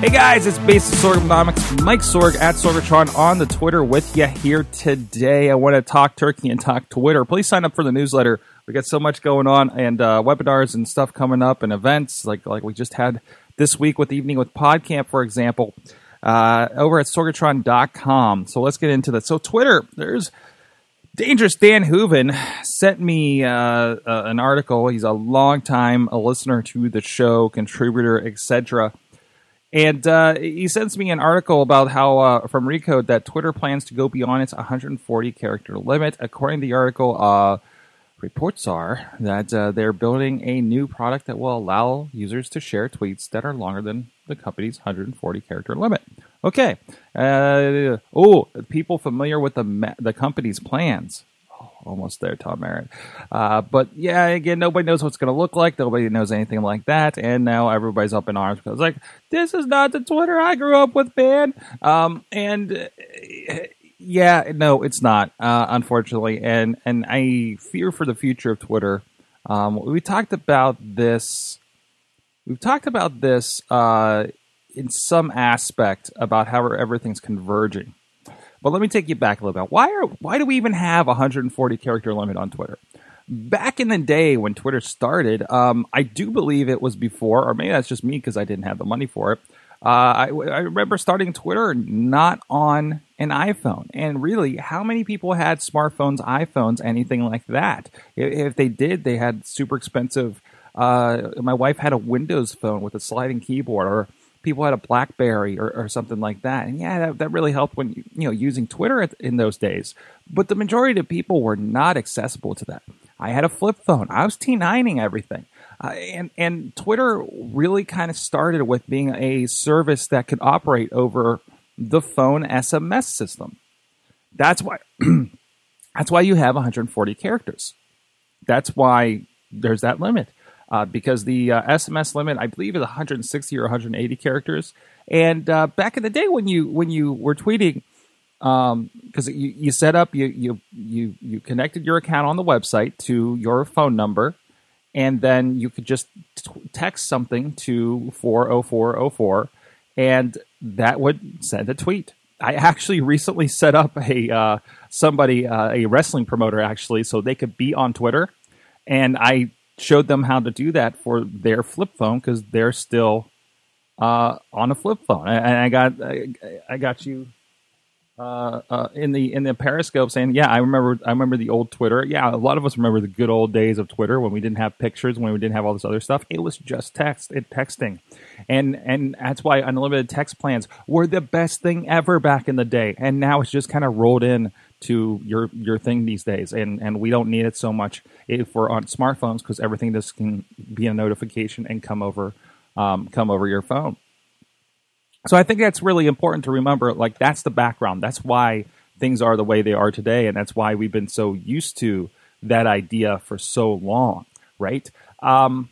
Hey guys, it's Basic Sorgonomics. Mike Sorg at Sorgatron on the Twitter with you here today. I want to talk turkey and talk Twitter. Please sign up for the newsletter. We got so much going on and uh, webinars and stuff coming up and events like like we just had this week with Evening with PodCamp, for example, uh, over at Sorgatron.com. So let's get into that. So Twitter, there's Dangerous Dan Hooven sent me uh, uh, an article. He's a long time a listener to the show, contributor, etc. And uh, he sends me an article about how uh, from Recode that Twitter plans to go beyond its 140 character limit. According to the article, uh, reports are that uh, they're building a new product that will allow users to share tweets that are longer than the company's 140 character limit. Okay. Uh, oh, people familiar with the the company's plans almost there, Tom Merritt. Uh, but yeah, again, nobody knows what's going to look like. Nobody knows anything like that. And now everybody's up in arms because, like, this is not the Twitter I grew up with, man. Um, and uh, yeah, no, it's not, uh, unfortunately. And and I fear for the future of Twitter. Um, we talked about this. We've talked about this uh, in some aspect about how everything's converging. But let me take you back a little bit. Why are why do we even have a 140 character limit on Twitter? Back in the day when Twitter started, um, I do believe it was before, or maybe that's just me because I didn't have the money for it. Uh, I, I, remember starting Twitter not on an iPhone. And really, how many people had smartphones, iPhones, anything like that? If, they did, they had super expensive. Uh, my wife had a Windows phone with a sliding keyboard, or people had a BlackBerry or, or something like that. And yeah, that, that really helped when, you know, using Twitter in those days. But the majority of people were not accessible to that. I had a flip phone. I was T9ing everything. Uh, and, and Twitter really kind of started with being a service that could operate over the phone SMS system. That's why, that's why you have 140 characters. That's why there's that limit uh, because the uh, SMS limit, I believe, is 160 or 180 characters. And uh, back in the day when you when you were tweeting, because um, you, you set up you you you you connected your account on the website to your phone number, and then you could just t- text something to 40404, and that would send a tweet. I actually recently set up a uh, somebody uh, a wrestling promoter actually so they could be on Twitter, and I showed them how to do that for their flip phone because they're still uh, on a flip phone. And I got I, I got you uh, uh, in the in the Periscope saying, yeah, I remember I remember the old Twitter. Yeah, a lot of us remember the good old days of Twitter when we didn't have pictures, when we didn't have all this other stuff. It was just text, it texting, and and that's why unlimited text plans were the best thing ever back in the day. And now it's just kind of rolled in to your your thing these days, and and we don't need it so much if we're on smartphones because everything just can be a notification and come over um, come over your phone. So I think that's really important to remember. Like that's the background. That's why things are the way they are today, and that's why we've been so used to that idea for so long, right? Um,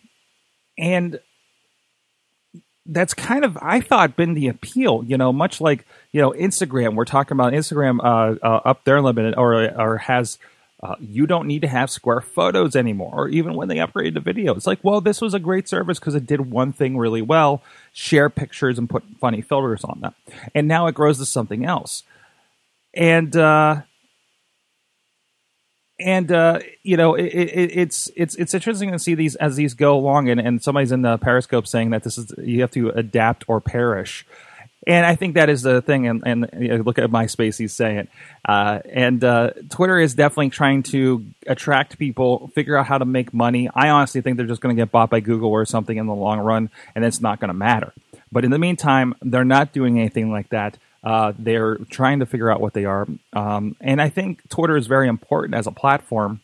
and that's kind of I thought been the appeal, you know, much like you know Instagram. We're talking about Instagram uh, uh, up their limit or or has uh, you don't need to have square photos anymore, or even when they upgraded the video, it's like, well, this was a great service because it did one thing really well: share pictures and put funny filters on them. And now it grows to something else, and uh, and uh, you know it, it, it's it's it's interesting to see these as these go along and, and somebody's in the periscope saying that this is you have to adapt or perish and I think that is the thing. And, and you know, look at MySpace, he's saying, uh, and uh, Twitter is definitely trying to attract people, figure out how to make money. I honestly think they're just going to get bought by Google or something in the long run, and it's not going to matter. But in the meantime, they're not doing anything like that. Uh, they're trying to figure out what they are. Um, and I think Twitter is very important as a platform.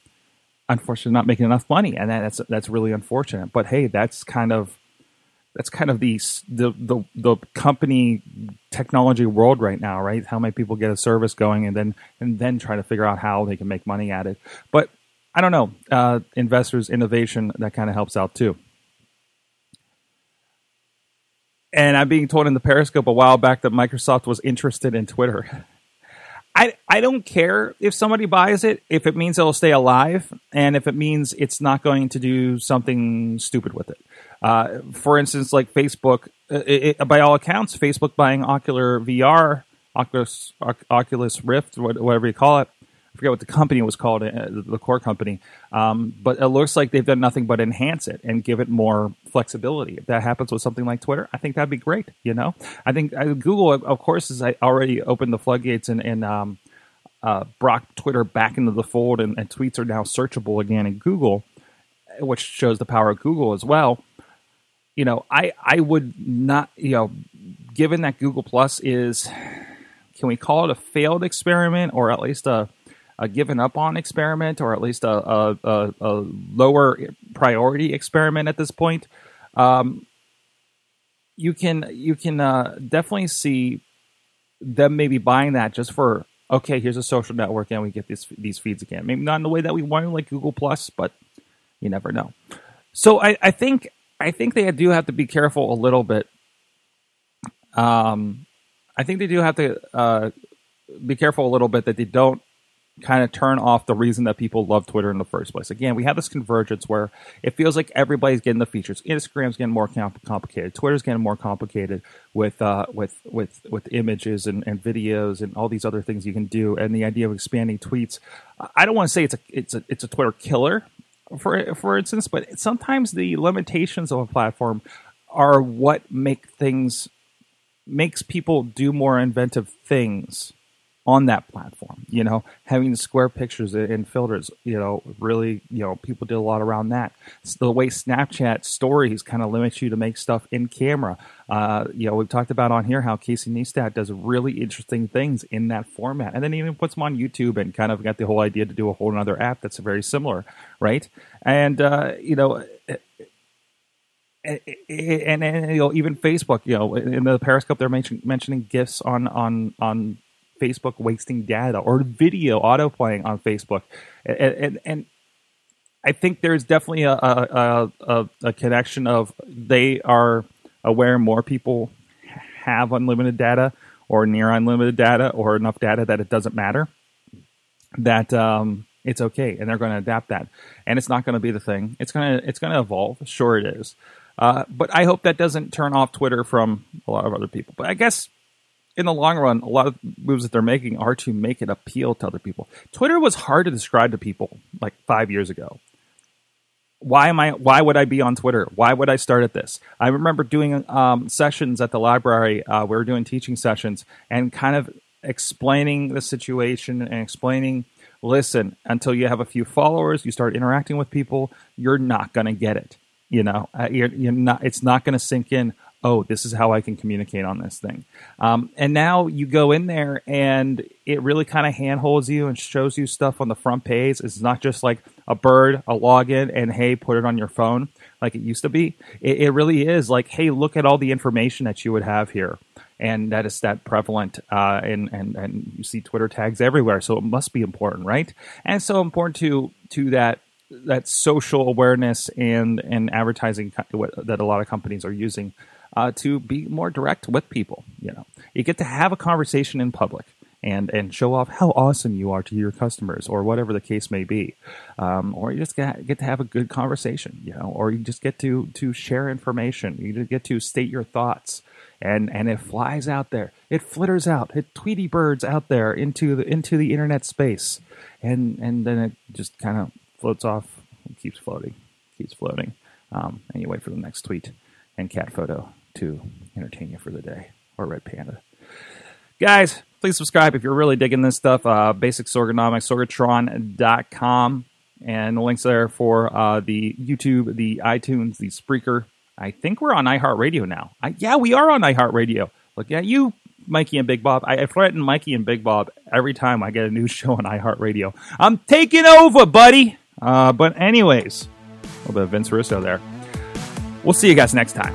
Unfortunately, not making enough money, and that's that's really unfortunate. But hey, that's kind of that's kind of the, the the the company technology world right now, right? How many people get a service going and then and then try to figure out how they can make money at it. But I don't know, uh, investors, innovation that kind of helps out too and I'm being told in the Periscope a while back that Microsoft was interested in Twitter. I I don't care if somebody buys it if it means it'll stay alive and if it means it's not going to do something stupid with it. Uh, for instance, like Facebook, it, it, by all accounts, Facebook buying Ocular VR, Oculus, Oculus Rift, whatever you call it. Forget what the company was called, uh, the core company. Um, but it looks like they've done nothing but enhance it and give it more flexibility. If that happens with something like Twitter, I think that'd be great. You know, I think uh, Google, of course, has already opened the floodgates and, and um, uh, brought Twitter back into the fold, and, and tweets are now searchable again in Google, which shows the power of Google as well. You know, I I would not, you know, given that Google Plus is, can we call it a failed experiment or at least a a given up on experiment or at least a, a, a, a lower priority experiment at this point, um, you can you can uh, definitely see them maybe buying that just for okay, here's a social network and we get these these feeds again. Maybe not in the way that we want, like Google Plus, but you never know. So I, I think I think they do have to be careful a little bit. Um, I think they do have to uh, be careful a little bit that they don't kind of turn off the reason that people love Twitter in the first place. Again, we have this convergence where it feels like everybody's getting the features. Instagram's getting more complicated. Twitter's getting more complicated with uh, with with with images and, and videos and all these other things you can do. And the idea of expanding tweets. I don't want to say it's a it's a it's a Twitter killer, for for instance, but sometimes the limitations of a platform are what make things makes people do more inventive things on that platform. You know, having square pictures and filters, you know, really, you know, people did a lot around that. So the way Snapchat stories kind of limits you to make stuff in camera. Uh, you know, we've talked about on here how Casey Neistat does really interesting things in that format, and then even puts them on YouTube and kind of got the whole idea to do a whole other app that's very similar, right? And uh, you know. and, and, and, you know even Facebook, you know, in the Periscope, they're mention, mentioning gifts on on on Facebook wasting data or video autoplaying on Facebook, and, and, and I think there's definitely a, a, a, a, connection of they are aware more people have unlimited data or near unlimited data or enough data that it doesn't matter that um, it's okay and they're going to adapt that. And it's not going to be the thing. It's going to it's going to evolve. Sure it is. Uh, but I hope that doesn't turn off Twitter from a lot of other people. But I guess in the long run, a lot of moves that they're making are to make it appeal to other people. Twitter was hard to describe to people like five years ago. Why am I? Why would I be on Twitter? Why would I start at this? I remember doing um, sessions at the library. Uh, we were doing teaching sessions and kind of explaining the situation and explaining. Listen, until you have a few followers, you start interacting with people, you're not going to get it. You know, uh, you're, you're not. It's not going to sink in oh, this is how I can communicate on this thing. Um, and now you go in there and it really kind of handholds you and shows you stuff on the front page. It's not just like a bird, a login, and hey, put it on your phone like it used to be. It, it really is like, hey, look at all the information that you would have here. And that is that prevalent, uh, and, and and you see Twitter tags everywhere, so it must be important, right? And so important to to that that social awareness and and advertising that a lot of companies are using uh, to be more direct with people. You know, you get to have a conversation in public and and show off how awesome you are to your customers or whatever the case may be, um, or you just get, get to have a good conversation. You know, or you just get to to share information. You get to state your thoughts. And, and it flies out there. It flitters out. It Tweety birds out there into the into the internet space, and and then it just kind of floats off, keeps floating, keeps floating. Um, and you wait for the next tweet and cat photo to entertain you for the day, or Red Panda. Guys, please subscribe if you're really digging this stuff. Uh, Basics Sorgonomics, sorgatron.com, and the links there for uh, the YouTube, the iTunes, the Spreaker. I think we're on iHeartRadio now. I, yeah, we are on iHeartRadio. Look at you, Mikey and Big Bob. I, I threaten Mikey and Big Bob every time I get a new show on iHeartRadio. I'm taking over, buddy. Uh, but anyways, a little bit of Vince Russo there. We'll see you guys next time.